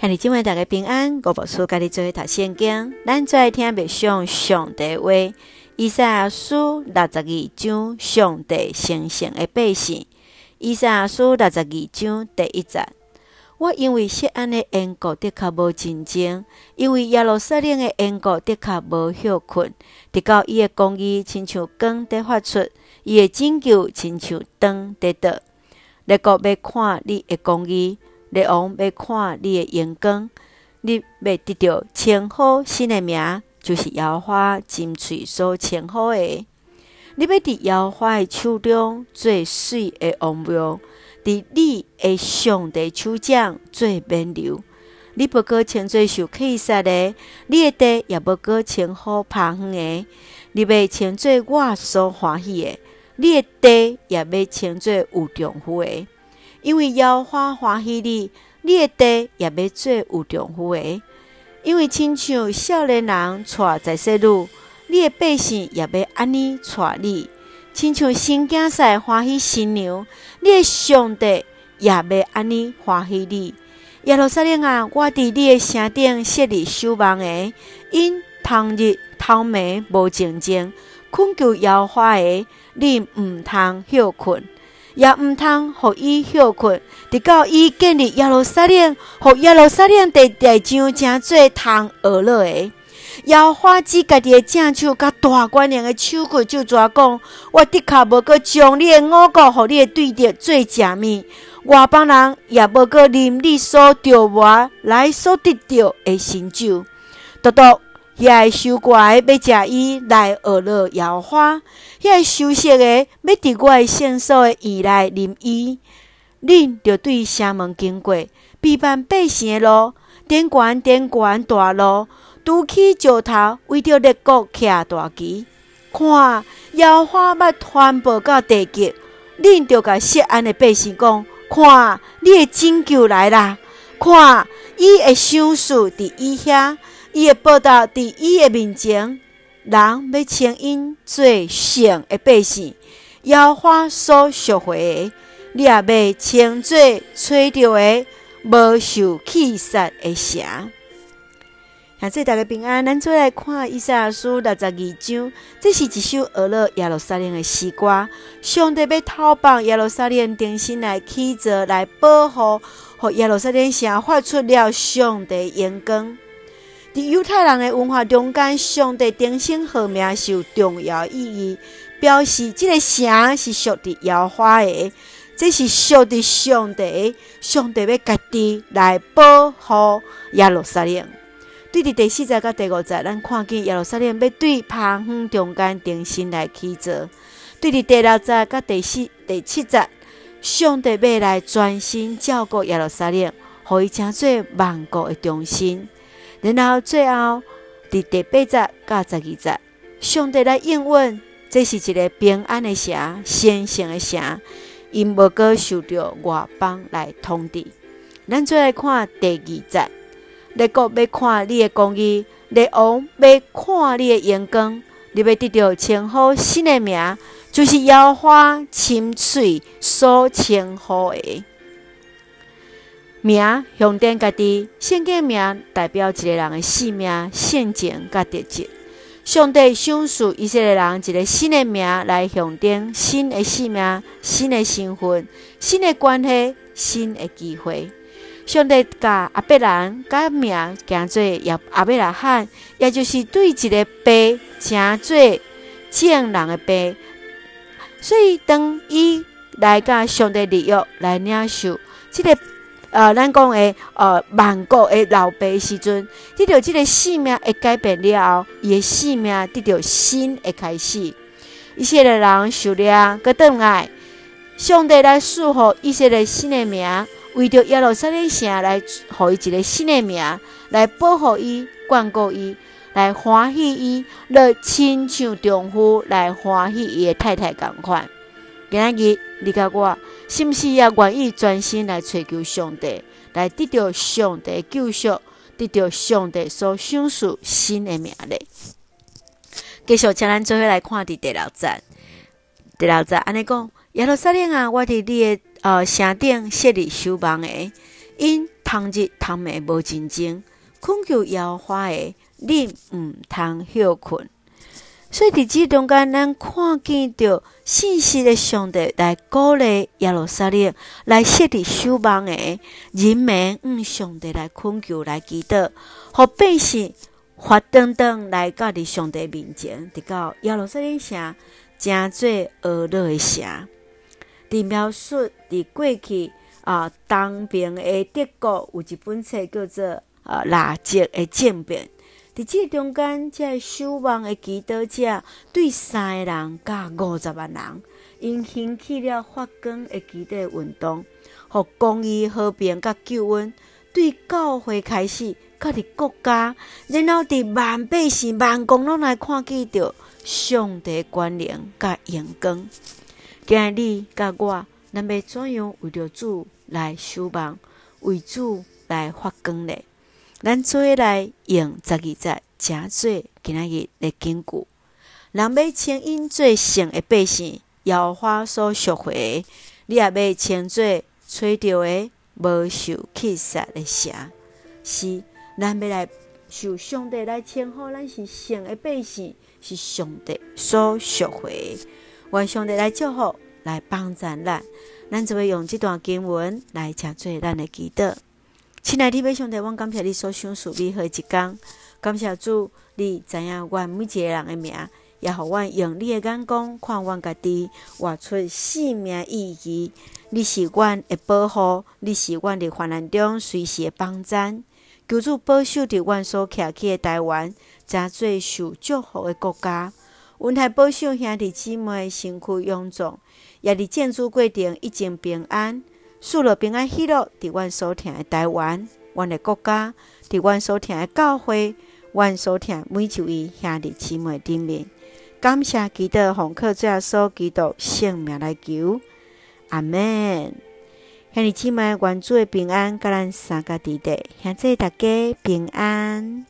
向你今晚大家平安，我无事家己做一读圣经，咱最爱听别上上帝话。伊赛亚书六十二章，上帝圣圣的百姓。伊赛亚书六十二章第一节：我因为锡安的因果，的确无静静；因为耶路撒冷的因果，的确无休困。直到伊的公义亲像光在发出，伊的拯救亲像灯在倒。列国要看你的公义。列王要看你的眼光，你要得到称呼新的名，就是耶和华真喙所称呼的。你要伫摇花的手中做水的王庙，伫你的上帝手掌做冕旒。你不过称作受克杀的，你的地也不过称好趴远的。你要称作我所欢喜的，你的地也要称作有丈夫的。因为耶和华欢喜你，你的地也要做有丈夫的。因为亲像少年人娶在细路，你的百姓也要安尼娶你。亲像新囝婿欢喜新娘，你的上帝也要安尼欢喜你。耶路撒冷啊，我伫你的城顶设立守望的，因通日头暝无静静，困求耶和华的，你毋通休困。也毋通互伊休困，直到伊建立耶路撒冷，互耶路撒冷地地上真济通学乐的。耶和华指家己的正手，甲大官人的手骨，就怎讲？我的确无阁将你的五谷，互你的对敌做食物，外邦人也无阁啉你所著磨来所得到的成就，独独。遐个收割的要食伊来学乐耶和华，遐个收割的要伫我的圣所的院内啉伊。恁着对城门经过，批判百姓的路，典悬典悬大路，拄起石头，为着列国徛大旗。看耶和华要传播到地极，恁着甲锡安的百姓讲：看，你的拯救来啦！看，伊的赏赐伫伊遐。伊会报答伫伊的面前，人要称因做圣的百姓，耶和华所赎回的，你也要称做吹着的无受气杀的城。下这大家平安，咱做来看伊赛亚书六十二章，这是一首俄勒耶路撒冷的诗歌。上帝要透放耶路撒冷重新来起造，来保护，和耶路撒冷城发出了上帝荣光。在犹太人的文化中间，上帝顶新号名是有重要意义，表示这个城是属于耶和华的，这是属于上帝，上帝要家己来保护耶路撒冷。对伫第四节甲第五节，咱看见耶路撒冷要对旁远中间顶新来起造；对伫第六节甲第四、第七节，上帝要来专心照顾耶路撒冷，互伊成做万国的中心。然后最后，伫第八节到十二节，上帝来应允，这是一个平安的城，神圣的城，因无阁受到外邦来统治。咱再来看第二节，列国要看你的公义，列王要看你的眼光，你要得到称呼新的名，就是耶和华亲嘴所称呼的。名上天家己，圣经名代表一个人的性命、性情、甲特质。上帝赏赐以色列人一个新的名，来象征新的性命、新的身份、新的关系、新的机会。上帝甲阿伯兰改名叫做亚亚伯拉罕，也就是对一个爸称做正人的爸。所以当伊来甲上帝立约来领受这个。呃，咱讲诶，呃，万国诶老爸时阵，得到这个性命会改变了后，伊诶性命得到新诶开始。以色列人受了个等爱，上帝来赐福以色列新诶名，为着耶路撒冷城来予伊一个新诶名，来保护伊、眷顾伊，来欢喜伊，来亲像丈夫来欢喜伊诶太太共款。今日你甲我。是毋是也愿意专心来追求上帝，来得到上帝救赎，得到上帝所赏赐新的名咧？继续，请咱做伙来看伫第六节。第六节安尼讲：耶路撒冷啊，我伫你的呃城顶设立守望的，因通日通暝无真情，困求摇花的，恁毋通休困。所以伫即中间，咱看见着信息的上帝来鼓励耶路撒冷，来设立守望的人民，嗯，上帝来困求来祈祷，互百姓发灯灯来到伫上帝面前，直到耶路撒冷城诚济俄勒的城。伫描述伫过去啊，东边的德国有一本册叫做啊《纳吉的政变》。伫即中间，这守望的祈祷者对三个人甲五十万人，因兴起了发光的祈祷运动，互公义、和平、甲救恩，对教会开始，甲伫国家，然后伫万百姓、万国拢来看见着上帝关联甲阳光。今日你甲我，咱要怎样为着主来守望，为主来发光呢？咱做来用十二节诚济今仔日来经句，人要称因做圣的百姓，耶和华所赎回，你也要称做吹着的无受气杀的城。是，咱要来受上帝来称呼，咱是圣的百姓，是上帝所赎回。愿上帝来祝福，来帮助咱。咱就会用这段经文来诚济咱的祈祷。亲爱的弟兄姊妹，感谢你所享受美好一天。感谢主，你知影阮每一个人的名，也互阮用你的眼光看阮家己，活出生命意义。你是阮的保护，你是阮的患难中随时的帮赞。求主保守着阮所徛起的台湾，诚济受祝福的国家。阮还保守兄弟姊妹身躯臃肿，也伫建筑过程一直平安。赐了平安喜乐，伫阮所听的台湾，阮的国家，伫阮所听的教会，阮所听每一位兄弟姊妹顶面，感谢基督奉靠主耶稣基督圣命来求，阿门。兄弟姊妹，愿主的平安，甲咱三个弟弟，现在大家平安。